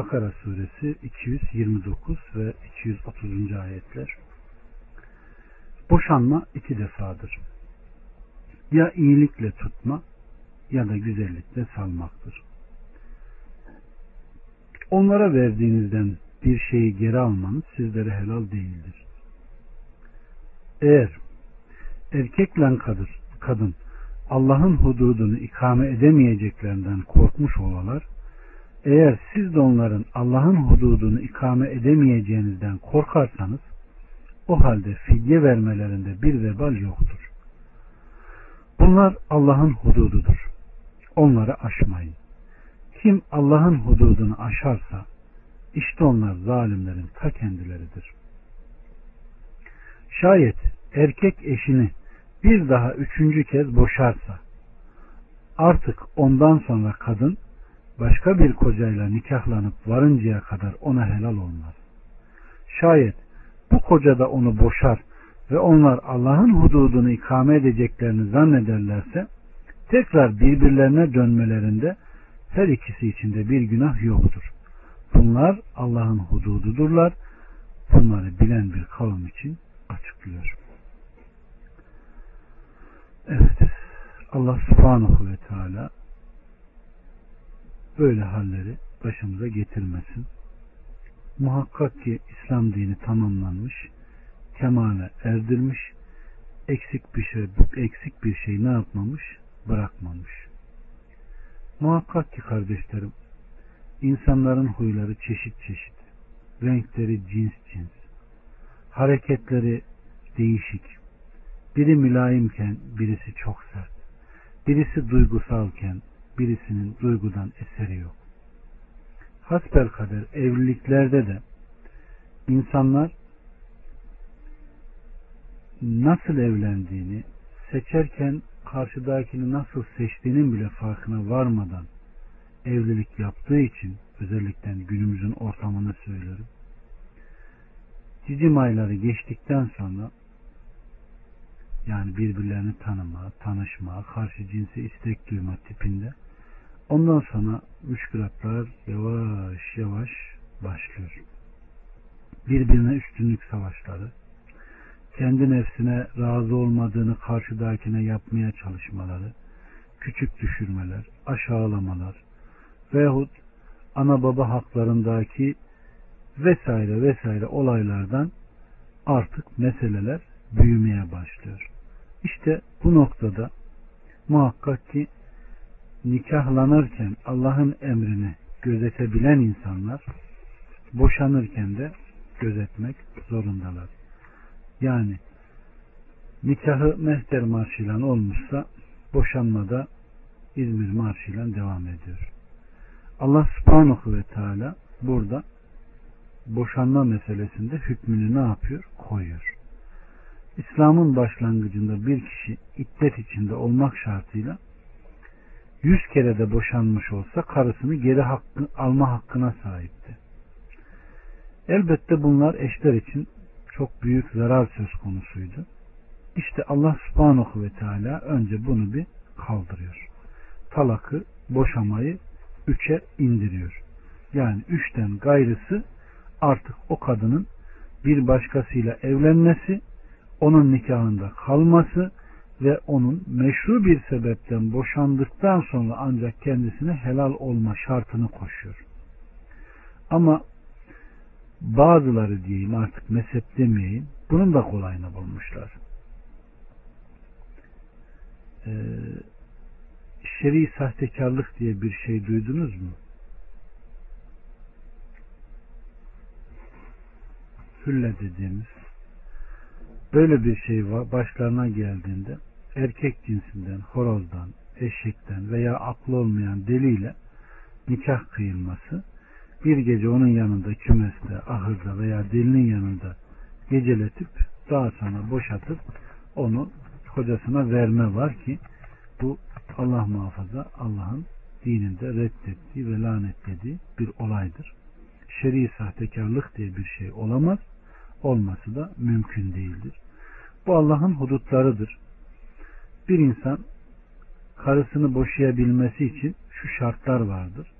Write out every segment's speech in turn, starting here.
Bakara suresi 229 ve 230. ayetler. Boşanma iki defadır. Ya iyilikle tutma ya da güzellikle salmaktır. Onlara verdiğinizden bir şeyi geri almanız sizlere helal değildir. Eğer erkekle kadın, Allah'ın hududunu ikame edemeyeceklerinden korkmuş olalar, eğer siz de onların Allah'ın hududunu ikame edemeyeceğinizden korkarsanız, o halde fidye vermelerinde bir vebal yoktur. Bunlar Allah'ın hudududur. Onları aşmayın. Kim Allah'ın hududunu aşarsa, işte onlar zalimlerin ta kendileridir. Şayet erkek eşini bir daha üçüncü kez boşarsa, artık ondan sonra kadın başka bir kocayla nikahlanıp varıncaya kadar ona helal olmaz. Şayet bu koca da onu boşar ve onlar Allah'ın hududunu ikame edeceklerini zannederlerse tekrar birbirlerine dönmelerinde her ikisi içinde bir günah yoktur. Bunlar Allah'ın hudududurlar. Bunları bilen bir kavim için açıklıyor. Evet. Allah subhanahu ve teala böyle halleri başımıza getirmesin. Muhakkak ki İslam dini tamamlanmış, kemale erdirmiş, eksik bir şey eksik bir şey ne yapmamış? Bırakmamış. Muhakkak ki kardeşlerim, insanların huyları çeşit çeşit, renkleri cins cins, hareketleri değişik. Biri mülayimken birisi çok sert. Birisi duygusalken birisinin duygudan eseri yok. Hasbel kader evliliklerde de insanlar nasıl evlendiğini, seçerken karşıdakini nasıl seçtiğinin bile farkına varmadan evlilik yaptığı için özellikle günümüzün ortamını söylerim. Cicim ayları geçtikten sonra yani birbirlerini tanıma, tanışma, karşı cinse istek duyma tipinde ondan sonra müşkülatlar yavaş yavaş başlıyor. Birbirine üstünlük savaşları, kendi nefsine razı olmadığını karşıdakine yapmaya çalışmaları, küçük düşürmeler, aşağılamalar veyahut ana baba haklarındaki vesaire vesaire olaylardan artık meseleler büyümeye başlıyor. İşte bu noktada muhakkak ki nikahlanırken Allah'ın emrini gözetebilen insanlar boşanırken de gözetmek zorundalar. Yani nikahı mehter marşıyla olmuşsa boşanmada İzmir marşıyla devam ediyor. Allah subhanahu ve teala burada boşanma meselesinde hükmünü ne yapıyor? Koyuyor. İslam'ın başlangıcında bir kişi iddet içinde olmak şartıyla yüz kere de boşanmış olsa karısını geri hakkı, alma hakkına sahipti. Elbette bunlar eşler için çok büyük zarar söz konusuydu. İşte Allah subhanahu ve teala önce bunu bir kaldırıyor. Talakı, boşamayı üçe indiriyor. Yani üçten gayrısı artık o kadının bir başkasıyla evlenmesi, onun nikahında kalması ve onun meşru bir sebepten boşandıktan sonra ancak kendisine helal olma şartını koşuyor. Ama bazıları diyeyim artık mezhep demeyeyim bunun da kolayını bulmuşlar. Ee, şer'i sahtekarlık diye bir şey duydunuz mu? Hülle dediğimiz böyle bir şey var başlarına geldiğinde erkek cinsinden, horozdan, eşekten veya aklı olmayan deliyle nikah kıyılması bir gece onun yanında kümeste, ahırda veya delinin yanında geceletip daha sonra boşatıp onu kocasına verme var ki bu Allah muhafaza Allah'ın dininde reddettiği ve lanetlediği bir olaydır. Şer'i sahtekarlık diye bir şey olamaz. Olması da mümkün değildir. Bu Allah'ın hudutlarıdır. Bir insan karısını boşayabilmesi için şu şartlar vardır.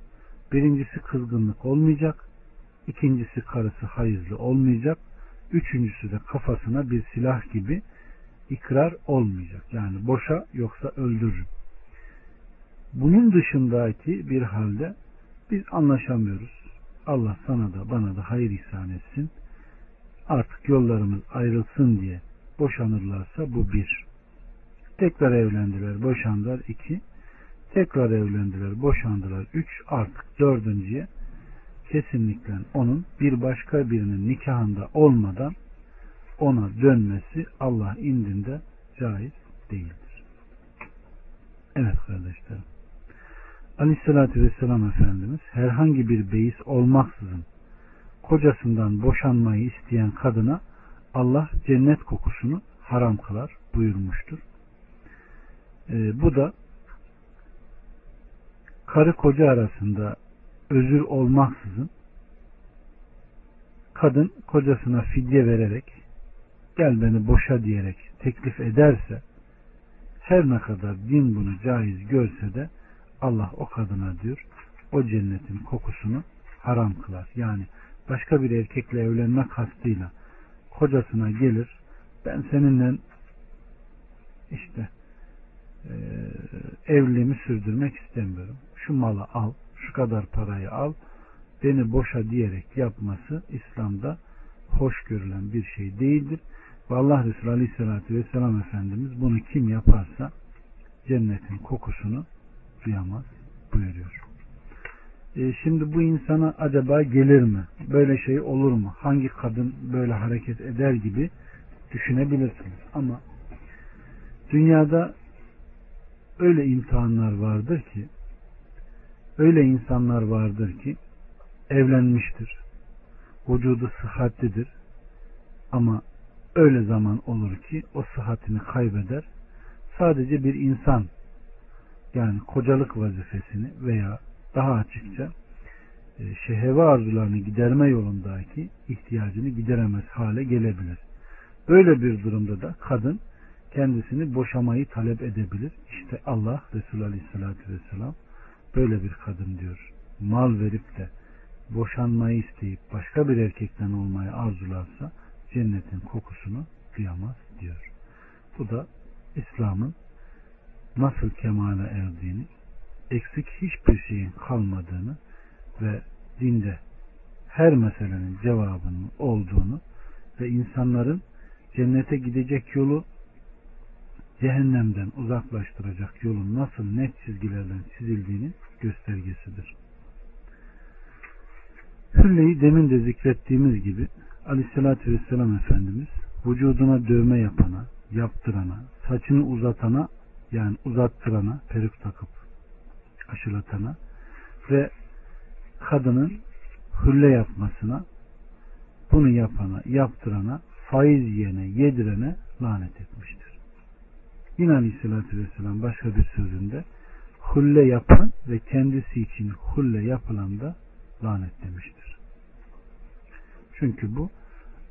Birincisi kızgınlık olmayacak. ikincisi karısı hayızlı olmayacak. Üçüncüsü de kafasına bir silah gibi ikrar olmayacak. Yani boşa yoksa öldürürüm. Bunun dışındaki bir halde biz anlaşamıyoruz. Allah sana da bana da hayır ihsan etsin. Artık yollarımız ayrılsın diye boşanırlarsa bu bir. Tekrar evlendiler, boşandılar iki. Tekrar evlendiler, boşandılar üç. Artık dördüncüye kesinlikle onun bir başka birinin nikahında olmadan ona dönmesi Allah indinde caiz değildir. Evet kardeşlerim. Aleyhissalatü Vesselam Efendimiz herhangi bir beis olmaksızın kocasından boşanmayı isteyen kadına Allah cennet kokusunu haram kılar buyurmuştur. Ee, bu da karı koca arasında özür olmaksızın kadın kocasına fidye vererek gel beni boşa diyerek teklif ederse her ne kadar din bunu caiz görse de Allah o kadına diyor o cennetin kokusunu haram kılar. Yani başka bir erkekle evlenme kastıyla kocasına gelir ben seninle işte e, evliliğimi sürdürmek istemiyorum. Şu malı al, şu kadar parayı al, beni boşa diyerek yapması İslam'da hoş görülen bir şey değildir. Ve Allah Resulü Aleyhisselatü Vesselam Efendimiz bunu kim yaparsa cennetin kokusunu duyamaz buyuruyor. E, şimdi bu insana acaba gelir mi? Böyle şey olur mu? Hangi kadın böyle hareket eder gibi düşünebilirsiniz. Ama dünyada öyle imtihanlar vardır ki öyle insanlar vardır ki evlenmiştir. Vücudu sıhhatlidir. Ama öyle zaman olur ki o sıhhatini kaybeder. Sadece bir insan yani kocalık vazifesini veya daha açıkça e, şehve arzularını giderme yolundaki ihtiyacını gideremez hale gelebilir. Böyle bir durumda da kadın kendisini boşamayı talep edebilir. İşte Allah Resulü Aleyhisselatü Vesselam böyle bir kadın diyor. Mal verip de boşanmayı isteyip başka bir erkekten olmayı arzularsa cennetin kokusunu duyamaz diyor. Bu da İslam'ın nasıl kemale erdiğini, eksik hiçbir şeyin kalmadığını ve dinde her meselenin cevabının olduğunu ve insanların cennete gidecek yolu cehennemden uzaklaştıracak yolun nasıl net çizgilerden çizildiğini göstergesidir. Hülleyi demin de zikrettiğimiz gibi Aleyhisselatü Vesselam Efendimiz vücuduna dövme yapana, yaptırana, saçını uzatana yani uzattırana, peruk takıp aşılatana ve kadının hülle yapmasına bunu yapana, yaptırana, faiz yiyene, yedirene lanet etmiştir. Yine Aleyhisselatü Vesselam başka bir sözünde hulle yapan ve kendisi için hulle yapılan da lanet demiştir. Çünkü bu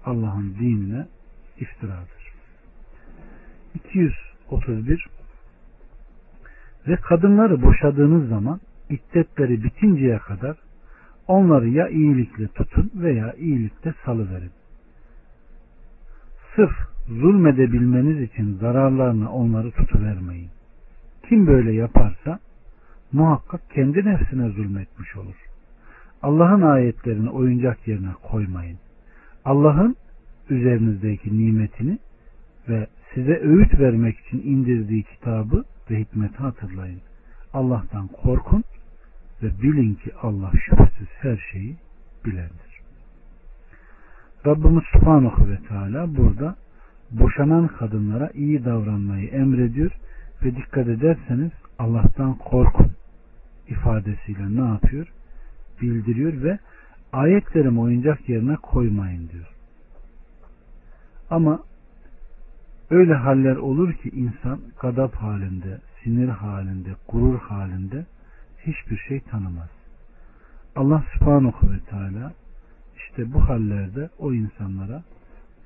Allah'ın dinine iftiradır. 231 ve kadınları boşadığınız zaman iddetleri bitinceye kadar onları ya iyilikle tutun veya iyilikle salıverin. Sırf zulmedebilmeniz için zararlarına onları tutuvermeyin. Kim böyle yaparsa muhakkak kendi nefsine zulmetmiş olur. Allah'ın ayetlerini oyuncak yerine koymayın. Allah'ın üzerinizdeki nimetini ve size öğüt vermek için indirdiği kitabı ve hikmeti hatırlayın. Allah'tan korkun ve bilin ki Allah şüphesiz her şeyi bilendir. Rabbimiz Subhanahu ve Teala burada boşanan kadınlara iyi davranmayı emrediyor ve dikkat ederseniz Allah'tan korkun ifadesiyle ne yapıyor? Bildiriyor ve ayetlerimi oyuncak yerine koymayın diyor. Ama öyle haller olur ki insan gadap halinde, sinir halinde, gurur halinde hiçbir şey tanımaz. Allah subhanahu ve teala işte bu hallerde o insanlara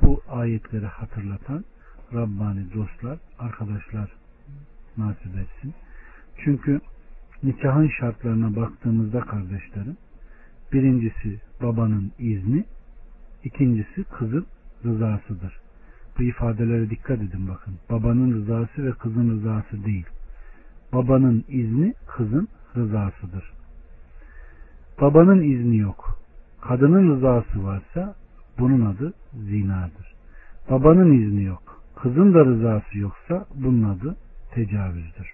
bu ayetleri hatırlatan Rabbani dostlar, arkadaşlar nasip etsin. Çünkü nikahın şartlarına baktığımızda kardeşlerim birincisi babanın izni ikincisi kızın rızasıdır. Bu ifadelere dikkat edin bakın. Babanın rızası ve kızın rızası değil. Babanın izni kızın rızasıdır. Babanın izni yok. Kadının rızası varsa bunun adı zinadır. Babanın izni yok. Kızın da rızası yoksa bunun adı tecavüzdür.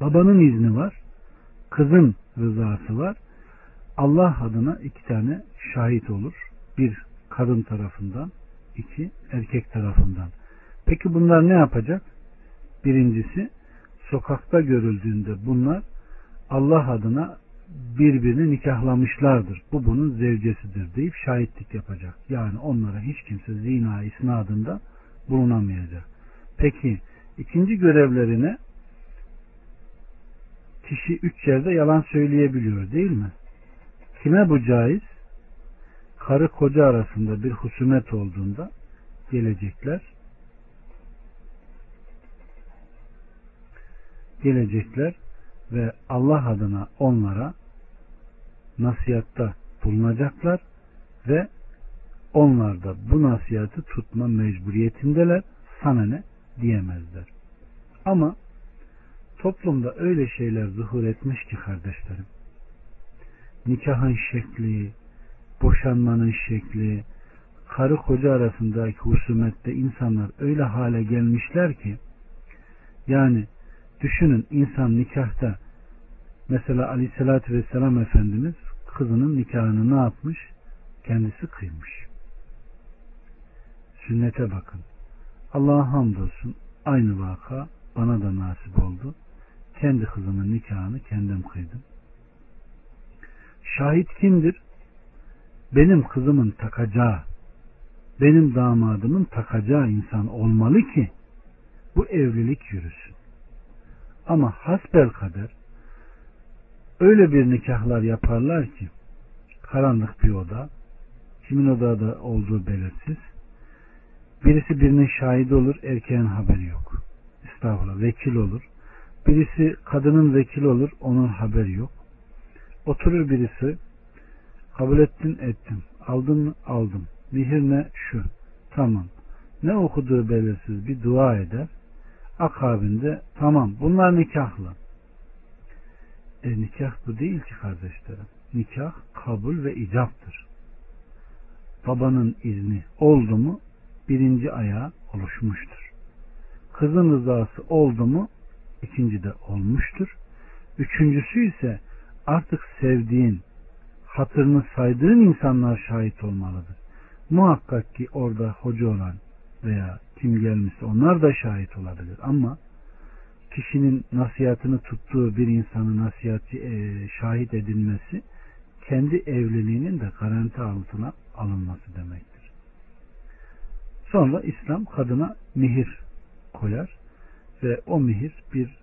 Babanın izni var. Kızın rızası var. Allah adına iki tane şahit olur. Bir kadın tarafından, iki erkek tarafından. Peki bunlar ne yapacak? Birincisi sokakta görüldüğünde bunlar Allah adına birbirini nikahlamışlardır. Bu bunun zevcesidir deyip şahitlik yapacak. Yani onlara hiç kimse zina isnadında bulunamayacak. Peki ikinci görevlerine kişi üç yerde yalan söyleyebiliyor değil mi? Kime bu caiz? Karı koca arasında bir husumet olduğunda gelecekler. Gelecekler ve Allah adına onlara nasihatta bulunacaklar ve onlar da bu nasihatı tutma mecburiyetindeler. Sana ne diyemezler. Ama toplumda öyle şeyler zuhur etmiş ki kardeşlerim. Nikahın şekli, boşanmanın şekli, karı koca arasındaki husumette insanlar öyle hale gelmişler ki yani düşünün insan nikahta mesela aleyhissalatü vesselam Efendimiz kızının nikahını ne yapmış? Kendisi kıymış. Sünnete bakın. Allah'a hamdolsun aynı vaka bana da nasip oldu. Kendi kızımın nikahını kendim kıydım. Şahit kimdir? Benim kızımın takacağı, benim damadımın takacağı insan olmalı ki bu evlilik yürüsün. Ama hasbel kader öyle bir nikahlar yaparlar ki karanlık bir oda, kimin odada olduğu belirsiz. Birisi birinin şahidi olur, erkeğin haberi yok. Estağfurullah, vekil olur. Birisi kadının vekili olur, onun haberi yok. Oturur birisi, kabul ettin ettim, aldın mı aldım, mihir ne şu, tamam. Ne okuduğu belirsiz bir dua eder. Akabinde tamam bunlar nikahlı. E nikah bu değil ki kardeşlerim. Nikah kabul ve icaptır. Babanın izni oldu mu birinci ayağı oluşmuştur. Kızın rızası oldu mu ikinci de olmuştur. Üçüncüsü ise artık sevdiğin, hatırını saydığın insanlar şahit olmalıdır. Muhakkak ki orada hoca olan veya kim gelmişse onlar da şahit olabilir ama kişinin nasihatını tuttuğu bir insanın nasihatçi e, şahit edilmesi kendi evliliğinin de garanti altına alınması demektir. Sonra İslam kadına mihir koyar ve o mihir bir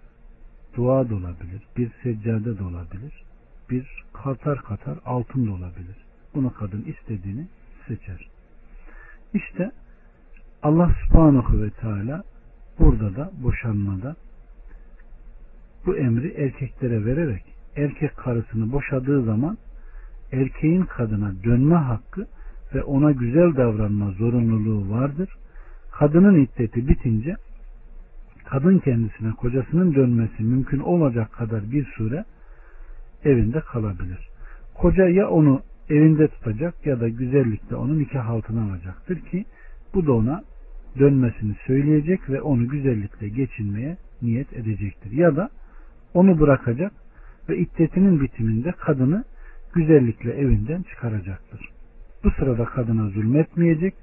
dua da olabilir, bir seccade de olabilir, bir katar katar altın da olabilir. Bunu kadın istediğini seçer. İşte Allah subhanahu ve teala burada da boşanmada bu emri erkeklere vererek erkek karısını boşadığı zaman erkeğin kadına dönme hakkı ve ona güzel davranma zorunluluğu vardır. Kadının iddeti bitince kadın kendisine kocasının dönmesi mümkün olacak kadar bir süre evinde kalabilir. Koca ya onu evinde tutacak ya da güzellikle onu nikah altına alacaktır ki bu da ona dönmesini söyleyecek ve onu güzellikle geçinmeye niyet edecektir. Ya da onu bırakacak ve iddetinin bitiminde kadını güzellikle evinden çıkaracaktır. Bu sırada kadına zulmetmeyecek,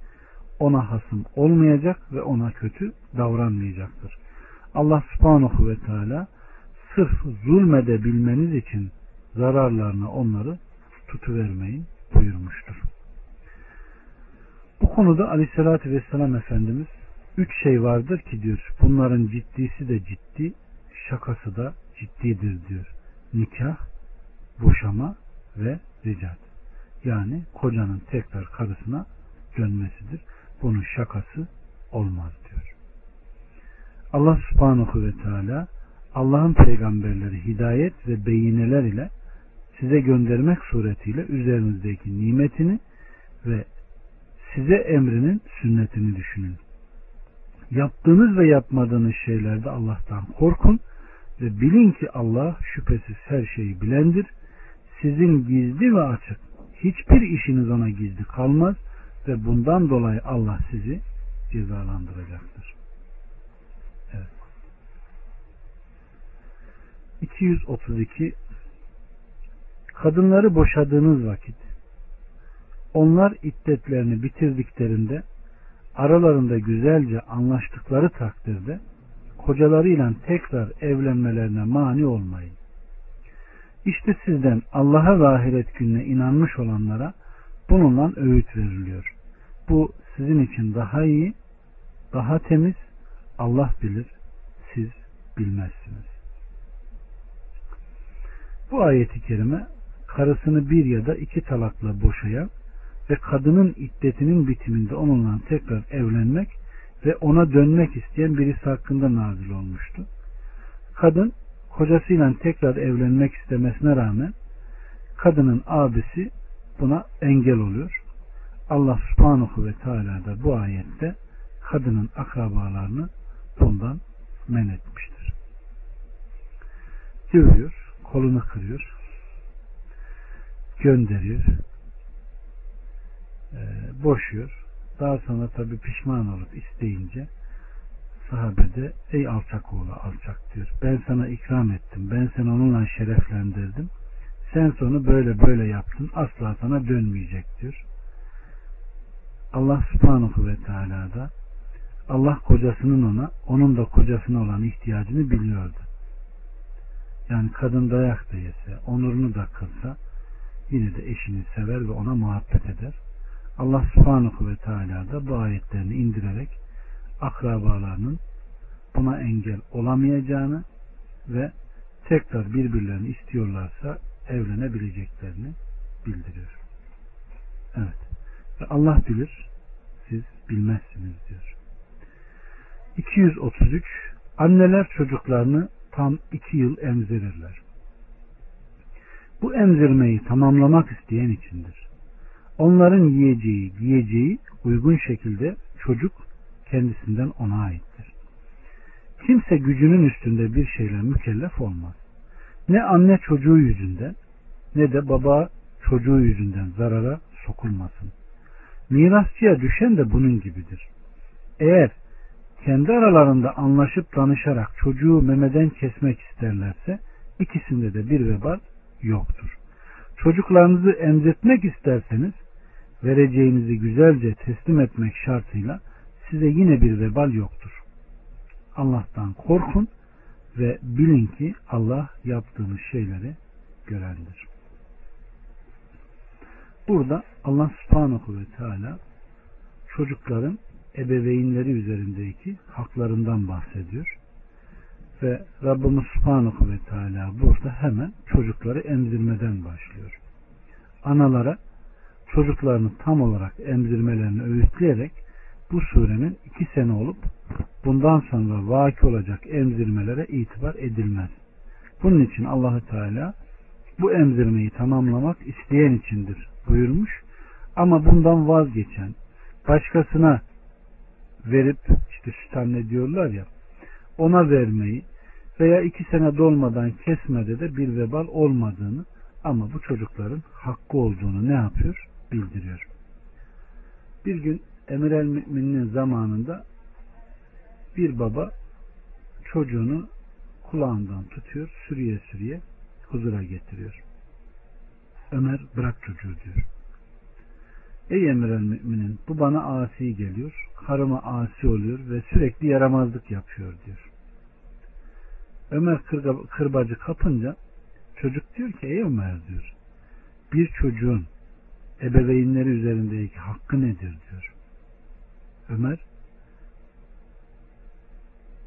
ona hasım olmayacak ve ona kötü davranmayacaktır. Allah subhanahu ve teala sırf zulmedebilmeniz için zararlarına onları tutuvermeyin buyurmuştur. Bu konuda aleyhissalatü vesselam Efendimiz üç şey vardır ki diyor bunların ciddisi de ciddi şakası da ciddidir diyor. Nikah, boşama ve ricat. Yani kocanın tekrar karısına dönmesidir. Bunun şakası olmaz diyor. Allah subhanahu ve teala Allah'ın peygamberleri hidayet ve beyineler ile size göndermek suretiyle üzerinizdeki nimetini ve size emrinin sünnetini düşünün. Yaptığınız ve yapmadığınız şeylerde Allah'tan korkun ve bilin ki Allah şüphesiz her şeyi bilendir. Sizin gizli ve açık hiçbir işiniz ona gizli kalmaz ve bundan dolayı Allah sizi cezalandıracaktır. Evet. 232 Kadınları boşadığınız vakit onlar iddetlerini bitirdiklerinde aralarında güzelce anlaştıkları takdirde kocalarıyla tekrar evlenmelerine mani olmayın. İşte sizden Allah'a ve ahiret gününe inanmış olanlara bununla öğüt veriliyor. Bu sizin için daha iyi, daha temiz, Allah bilir, siz bilmezsiniz. Bu ayeti kerime karısını bir ya da iki talakla boşayan ve kadının iddetinin bitiminde onunla tekrar evlenmek ve ona dönmek isteyen birisi hakkında nazil olmuştu. Kadın kocasıyla tekrar evlenmek istemesine rağmen kadının abisi buna engel oluyor. Allah subhanahu ve teala da bu ayette kadının akrabalarını bundan men etmiştir. Dövüyor, kolunu kırıyor, gönderiyor, e, boşuyor. Daha sonra tabi pişman olup isteyince sahabede ey alçak oğlu alçak diyor. Ben sana ikram ettim. Ben seni onunla şereflendirdim. Sen sonu böyle böyle yaptın. Asla sana dönmeyecek diyor. Allah subhanahu ve teala da Allah kocasının ona, onun da kocasına olan ihtiyacını biliyordu. Yani kadın dayak da yese, onurunu da kırsa yine de eşini sever ve ona muhabbet eder. Allah subhanahu ve teala da bu ayetlerini indirerek akrabalarının buna engel olamayacağını ve tekrar birbirlerini istiyorlarsa evlenebileceklerini bildiriyor. Evet. Ve Allah bilir, siz bilmezsiniz diyor. 233 Anneler çocuklarını tam iki yıl emzirirler. Bu emzirmeyi tamamlamak isteyen içindir. Onların yiyeceği, giyeceği uygun şekilde çocuk kendisinden ona aittir. Kimse gücünün üstünde bir şeyle mükellef olmaz. Ne anne çocuğu yüzünden ne de baba çocuğu yüzünden zarara sokulmasın. Mirasçıya düşen de bunun gibidir. Eğer kendi aralarında anlaşıp danışarak çocuğu memeden kesmek isterlerse ikisinde de bir vebal yoktur. Çocuklarınızı emzetmek isterseniz vereceğinizi güzelce teslim etmek şartıyla size yine bir vebal yoktur. Allah'tan korkun ve bilin ki Allah yaptığınız şeyleri görendir. Burada Allah subhanahu ve teala çocukların ebeveynleri üzerindeki haklarından bahsediyor. Ve Rabbimiz Subhanahu ve Teala burada hemen çocukları emzirmeden başlıyor. Analara çocuklarını tam olarak emzirmelerini öğütleyerek bu surenin iki sene olup bundan sonra vaki olacak emzirmelere itibar edilmez. Bunun için Allahü Teala bu emzirmeyi tamamlamak isteyen içindir buyurmuş. Ama bundan vazgeçen, başkasına verip işte süt anne diyorlar ya ona vermeyi veya iki sene dolmadan kesmede de bir vebal olmadığını ama bu çocukların hakkı olduğunu ne yapıyor? Bildiriyor. Bir gün Emir el Mümin'in zamanında bir baba çocuğunu kulağından tutuyor, sürüye sürüye huzura getiriyor. Ömer bırak çocuğu diyor. Ey emir el müminin bu bana asi geliyor. Karıma asi oluyor ve sürekli yaramazlık yapıyor diyor. Ömer kırbacı kapınca çocuk diyor ki ey Ömer diyor. Bir çocuğun ebeveynleri üzerindeki hakkı nedir diyor. Ömer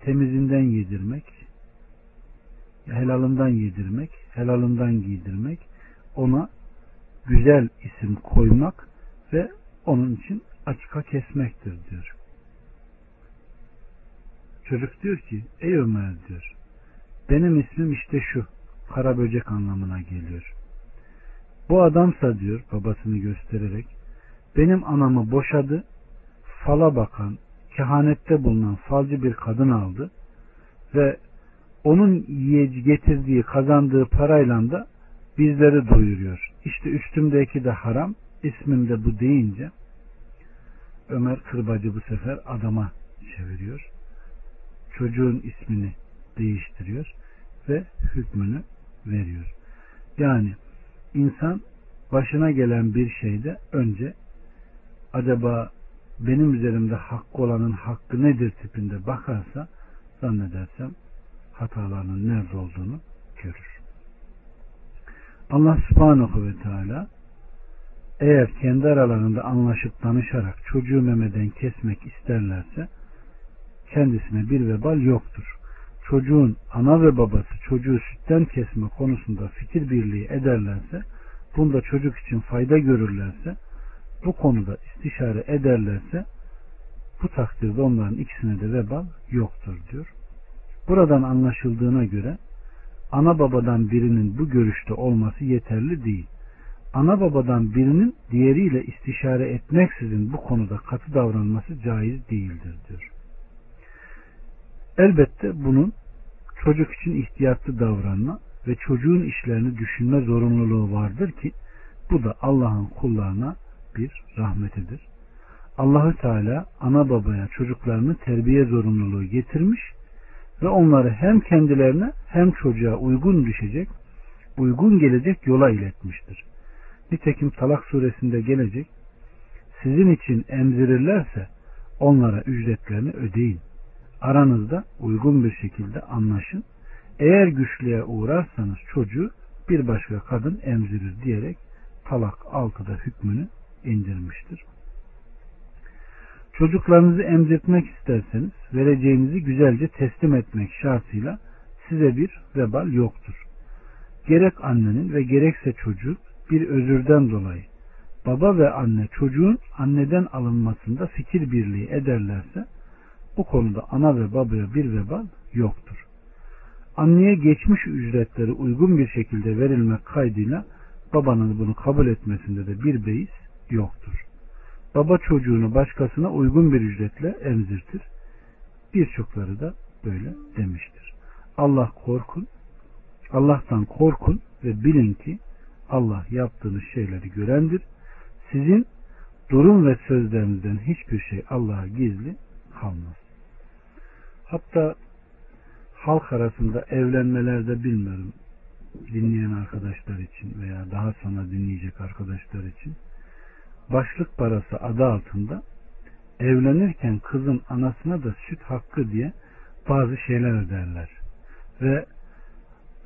temizinden yedirmek, helalından yedirmek, helalından giydirmek, ona güzel isim koymak ve onun için akika kesmektir diyor. Çocuk diyor ki ey Ömer diyor benim ismim işte şu kara böcek anlamına geliyor. Bu adamsa diyor babasını göstererek benim anamı boşadı fala bakan kehanette bulunan falcı bir kadın aldı ve onun getirdiği kazandığı parayla da bizleri doyuruyor. İşte üstümdeki de haram ismim de bu deyince Ömer Kırbacı bu sefer adama çeviriyor. Çocuğun ismini değiştiriyor ve hükmünü veriyor. Yani insan başına gelen bir şeyde önce acaba benim üzerimde hakkı olanın hakkı nedir tipinde bakarsa zannedersem hatalarının nerede olduğunu görür. Allah subhanahu ve teala eğer kendi aralarında anlaşıp danışarak çocuğu memeden kesmek isterlerse kendisine bir vebal yoktur. Çocuğun ana ve babası çocuğu sütten kesme konusunda fikir birliği ederlerse bunda çocuk için fayda görürlerse bu konuda istişare ederlerse bu takdirde onların ikisine de vebal yoktur diyor. Buradan anlaşıldığına göre ana babadan birinin bu görüşte olması yeterli değil. Ana babadan birinin diğeriyle istişare etmeksizin bu konuda katı davranması caiz değildir diyor. Elbette bunun çocuk için ihtiyatlı davranma ve çocuğun işlerini düşünme zorunluluğu vardır ki bu da Allah'ın kullarına bir rahmetidir. Allahü Teala ana babaya çocuklarını terbiye zorunluluğu getirmiş ve onları hem kendilerine hem çocuğa uygun düşecek, uygun gelecek yola iletmiştir. Nitekim Talak suresinde gelecek, sizin için emzirirlerse onlara ücretlerini ödeyin. Aranızda uygun bir şekilde anlaşın. Eğer güçlüğe uğrarsanız çocuğu bir başka kadın emzirir diyerek Talak 6'da hükmünü indirmiştir. Çocuklarınızı emzirtmek isterseniz vereceğinizi güzelce teslim etmek şartıyla size bir vebal yoktur. Gerek annenin ve gerekse çocuk bir özürden dolayı baba ve anne çocuğun anneden alınmasında fikir birliği ederlerse bu konuda ana ve babaya bir vebal yoktur. Anneye geçmiş ücretleri uygun bir şekilde verilmek kaydıyla babanın bunu kabul etmesinde de bir beis yoktur. Baba çocuğunu başkasına uygun bir ücretle emzirtir. Birçokları da böyle demiştir. Allah korkun, Allah'tan korkun ve bilin ki Allah yaptığınız şeyleri görendir. Sizin durum ve sözlerinizden hiçbir şey Allah'a gizli kalmaz. Hatta halk arasında evlenmelerde bilmiyorum dinleyen arkadaşlar için veya daha sonra dinleyecek arkadaşlar için başlık parası adı altında evlenirken kızın anasına da süt hakkı diye bazı şeyler öderler. Ve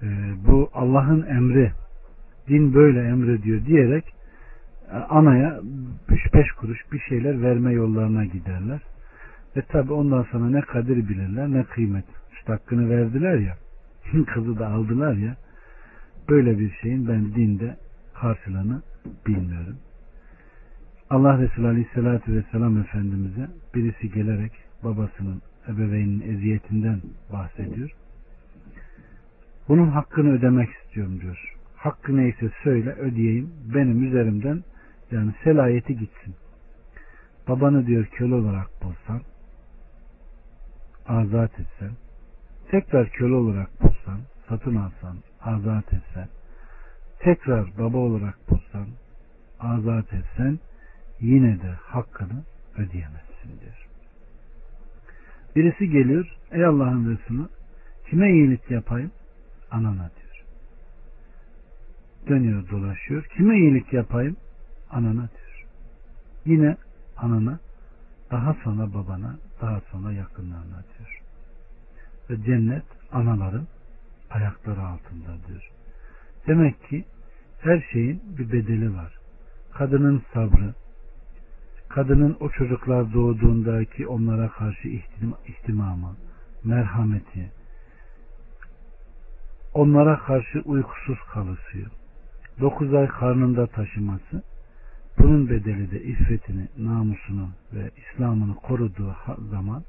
e, bu Allah'ın emri din böyle emrediyor diyerek e, anaya 3-5 kuruş bir şeyler verme yollarına giderler. Ve tabi ondan sonra ne kadir bilirler ne kıymet. İşte hakkını verdiler ya kızı da aldılar ya böyle bir şeyin ben dinde karşılığını bilmiyorum. Allah Resulü Aleyhisselatü Vesselam Efendimiz'e birisi gelerek babasının ebeveynin eziyetinden bahsediyor. Bunun hakkını ödemek istiyorum diyor. Hakkı neyse söyle ödeyeyim. Benim üzerimden yani selayeti gitsin. Babanı diyor köle olarak bulsan azat etsen tekrar köle olarak bulsan satın alsan azat etsen tekrar baba olarak bulsan azat etsen yine de hakkını ödeyemezsin. Birisi geliyor ey Allah'ın Resulü kime iyilik yapayım? Anana diyor. Dönüyor dolaşıyor. Kime iyilik yapayım? Anana diyor. Yine anana daha sonra babana daha sonra yakınlarına diyor. Ve cennet anaların ayakları altında diyor. Demek ki her şeyin bir bedeli var. Kadının sabrı, kadının o çocuklar doğduğundaki onlara karşı ihtimamı, merhameti, onlara karşı uykusuz kalısı, dokuz ay karnında taşıması, bunun bedeli de iffetini, namusunu ve İslam'ını koruduğu zaman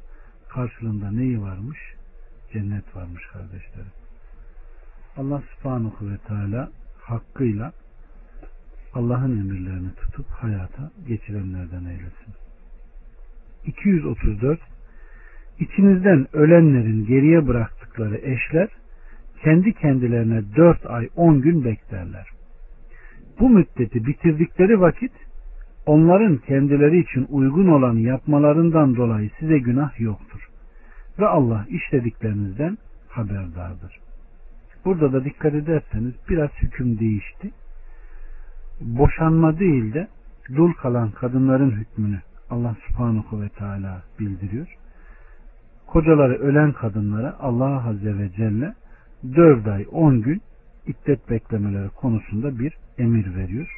karşılığında neyi varmış? Cennet varmış kardeşlerim. Allah subhanahu ve teala hakkıyla Allah'ın emirlerini tutup hayata geçirenlerden eylesin. 234 İçinizden ölenlerin geriye bıraktıkları eşler kendi kendilerine dört ay on gün beklerler. Bu müddeti bitirdikleri vakit onların kendileri için uygun olanı yapmalarından dolayı size günah yoktur. Ve Allah işlediklerinizden haberdardır. Burada da dikkat ederseniz biraz hüküm değişti. Boşanma değil de dul kalan kadınların hükmünü Allah subhanahu ve teala bildiriyor. Kocaları ölen kadınlara Allah Azze ve Celle 4 ay 10 gün iddet beklemeleri konusunda bir emir veriyor.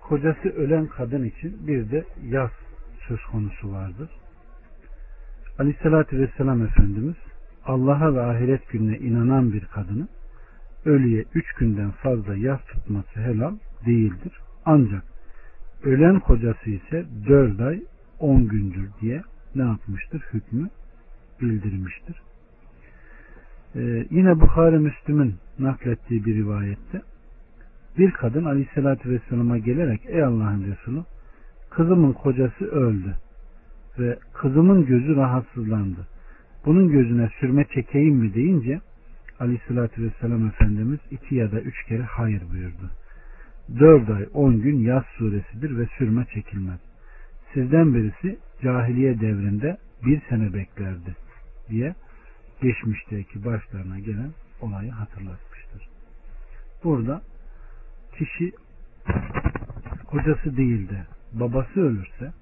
Kocası ölen kadın için bir de yaz söz konusu vardır. Aleyhissalatü Vesselam Efendimiz Allah'a ve ahiret gününe inanan bir kadını ölüye üç günden fazla yaz tutması helal değildir. Ancak ölen kocası ise dört ay on gündür diye ne yapmıştır? Hükmü bildirmiştir. Ee, yine Bukhari Müslüm'ün naklettiği bir rivayette bir kadın aleyhissalatü vesselama gelerek ey Allah'ın Resulü kızımın kocası öldü ve kızımın gözü rahatsızlandı. Bunun gözüne sürme çekeyim mi deyince aleyhissalatü vesselam Efendimiz iki ya da üç kere hayır buyurdu. Dört ay on gün yaz suresidir ve sürme çekilmez. Sizden birisi cahiliye devrinde bir sene beklerdi diye geçmişteki başlarına gelen olayı hatırlatmıştır. Burada kişi kocası değil de babası ölürse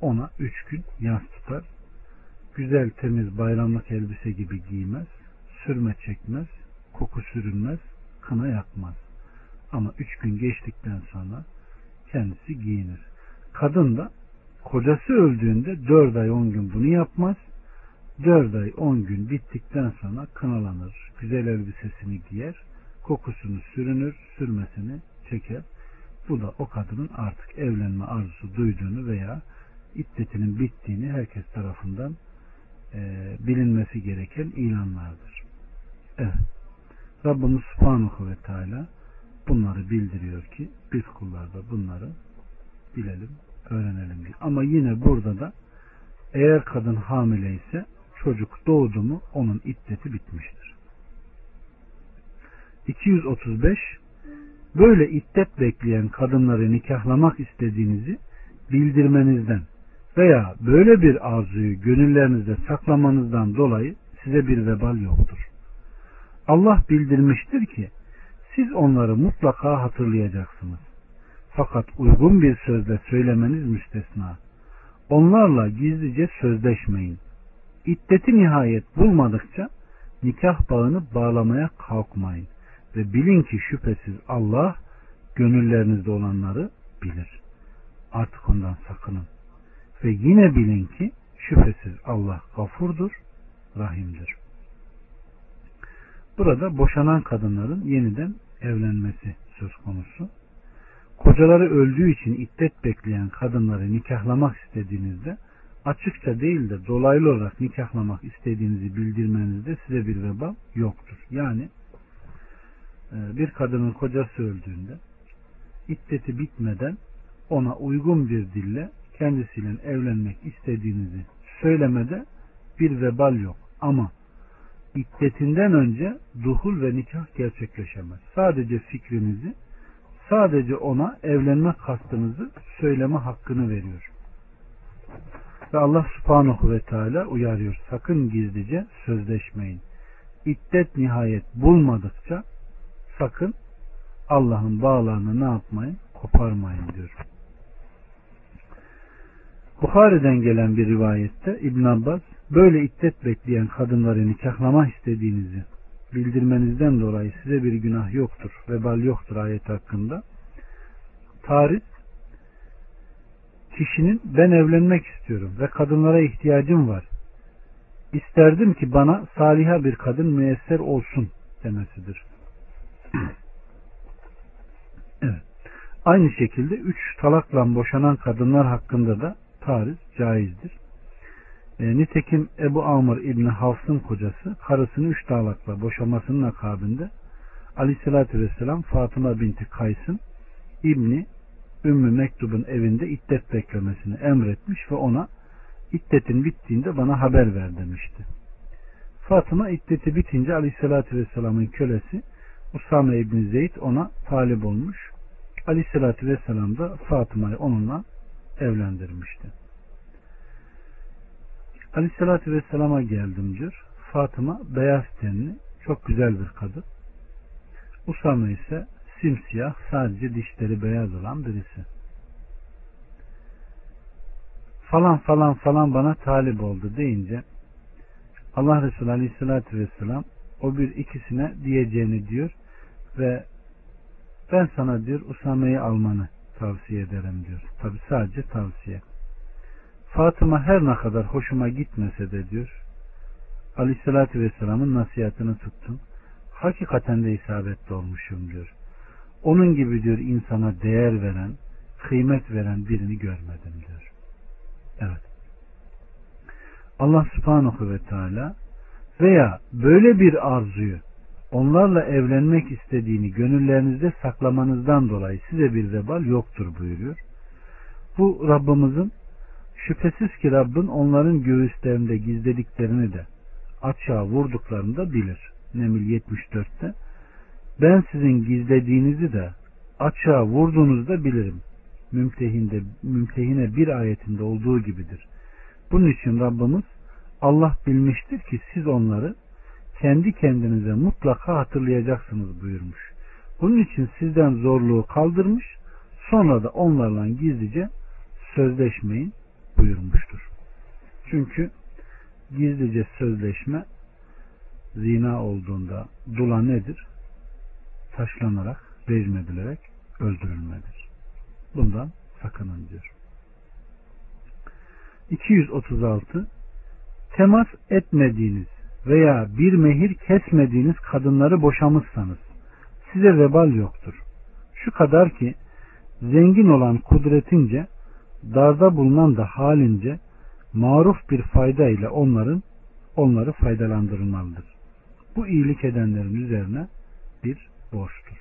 ona üç gün yaz tutar. Güzel temiz bayramlık elbise gibi giymez. Sürme çekmez. Koku sürünmez. Kına yakmaz. Ama üç gün geçtikten sonra kendisi giyinir. Kadın da kocası öldüğünde dört ay on gün bunu yapmaz. Dört ay on gün bittikten sonra kınalanır. Güzel elbisesini giyer. Kokusunu sürünür. Sürmesini çeker. Bu da o kadının artık evlenme arzusu duyduğunu veya iddetinin bittiğini herkes tarafından e, bilinmesi gereken ilanlardır. Evet. Rabbimiz Subhanahu ve Teala bunları bildiriyor ki biz kullarda bunları bilelim, öğrenelim diye. Ama yine burada da eğer kadın hamile ise çocuk doğdu mu onun iddeti bitmiştir. 235 Böyle iddet bekleyen kadınları nikahlamak istediğinizi bildirmenizden veya böyle bir arzuyu gönüllerinizde saklamanızdan dolayı size bir vebal yoktur. Allah bildirmiştir ki siz onları mutlaka hatırlayacaksınız. Fakat uygun bir sözle söylemeniz müstesna. Onlarla gizlice sözleşmeyin. İddeti nihayet bulmadıkça nikah bağını bağlamaya kalkmayın. Ve bilin ki şüphesiz Allah gönüllerinizde olanları bilir. Artık ondan sakının. Ve yine bilin ki şüphesiz Allah gafurdur, rahimdir. Burada boşanan kadınların yeniden evlenmesi söz konusu. Kocaları öldüğü için iddet bekleyen kadınları nikahlamak istediğinizde açıkça değil de dolaylı olarak nikahlamak istediğinizi bildirmenizde size bir veba yoktur. Yani e, bir kadının kocası öldüğünde iddeti bitmeden ona uygun bir dille kendisiyle evlenmek istediğinizi söylemede bir vebal yok. Ama iddetinden önce duhul ve nikah gerçekleşemez. Sadece fikrinizi, sadece ona evlenme kastınızı söyleme hakkını veriyor. Ve Allah subhanahu ve teala uyarıyor. Sakın gizlice sözleşmeyin. İddet nihayet bulmadıkça sakın Allah'ın bağlarını ne yapmayın? Koparmayın diyor. Bukhari'den gelen bir rivayette İbn Abbas böyle iddet bekleyen kadınları nikahlamak istediğinizi bildirmenizden dolayı size bir günah yoktur, vebal yoktur ayet hakkında. Tarih kişinin ben evlenmek istiyorum ve kadınlara ihtiyacım var. İsterdim ki bana saliha bir kadın müyesser olsun demesidir. evet. Aynı şekilde üç talakla boşanan kadınlar hakkında da tariz caizdir. E, nitekim Ebu Amr İbni Hafs'ın kocası karısını üç dağlakla boşamasının akabinde Aleyhisselatü Vesselam Fatıma binti Kays'ın İbni Ümmü Mektub'un evinde iddet beklemesini emretmiş ve ona iddetin bittiğinde bana haber ver demişti. Fatıma iddeti bitince Aleyhisselatü Vesselam'ın kölesi Usame İbni Zeyd ona talip olmuş. Aleyhisselatü Vesselam da Fatıma'yı onunla evlendirmişti. Aleyhisselatü Vesselam'a geldim diyor. Fatıma beyaz tenli, çok güzel bir kadın. Usame ise simsiyah, sadece dişleri beyaz olan birisi. Falan falan falan bana talip oldu deyince Allah Resulü Aleyhisselatü Vesselam o bir ikisine diyeceğini diyor ve ben sana diyor Usame'yi almanı tavsiye ederim diyor. Tabi sadece tavsiye. Fatıma her ne kadar hoşuma gitmese de diyor Aleyhisselatü Vesselam'ın nasihatini tuttum. Hakikaten de isabetli olmuşum diyor. Onun gibi diyor insana değer veren, kıymet veren birini görmedim diyor. Evet. Allah subhanahu ve teala veya böyle bir arzuyu onlarla evlenmek istediğini gönüllerinizde saklamanızdan dolayı size bir vebal yoktur buyuruyor. Bu Rabbimizin şüphesiz ki Rabbin onların göğüslerinde gizlediklerini de açığa vurduklarını da bilir. Nemil 74'te ben sizin gizlediğinizi de açığa vurduğunuzu da bilirim. Mümtehinde, mümtehine bir ayetinde olduğu gibidir. Bunun için Rabbimiz Allah bilmiştir ki siz onları kendi kendinize mutlaka hatırlayacaksınız buyurmuş. Bunun için sizden zorluğu kaldırmış, sonra da onlarla gizlice sözleşmeyin buyurmuştur. Çünkü gizlice sözleşme zina olduğunda dula nedir? Taşlanarak, rejim edilerek öldürülmedir. Bundan sakının diyor. 236 Temas etmediğiniz veya bir mehir kesmediğiniz kadınları boşamışsanız size vebal yoktur. Şu kadar ki zengin olan kudretince darda bulunan da halince maruf bir fayda ile onların onları faydalandırılmalıdır. Bu iyilik edenlerin üzerine bir borçtur.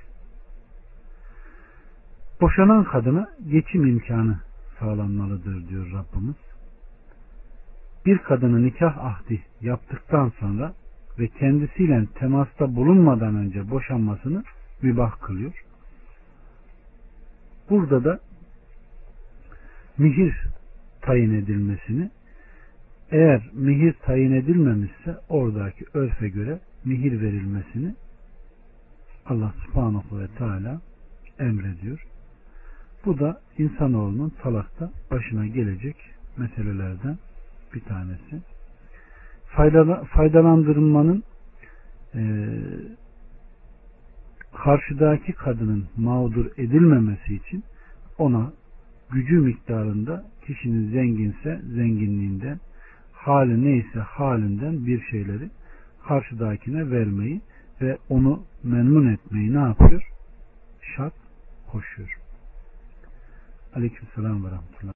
Boşanan kadına geçim imkanı sağlanmalıdır diyor Rabbimiz bir kadını nikah ahdi yaptıktan sonra ve kendisiyle temasta bulunmadan önce boşanmasını mübah kılıyor. Burada da mihir tayin edilmesini eğer mihir tayin edilmemişse oradaki örfe göre mihir verilmesini Allah subhanahu ve teala emrediyor. Bu da insanoğlunun talakta başına gelecek meselelerden bir tanesi. Faydalandırılmanın e, karşıdaki kadının mağdur edilmemesi için ona gücü miktarında kişinin zenginse zenginliğinden hali neyse halinden bir şeyleri karşıdakine vermeyi ve onu memnun etmeyi ne yapıyor? Şart koşuyor. Aleykümselam ve rahmetullah.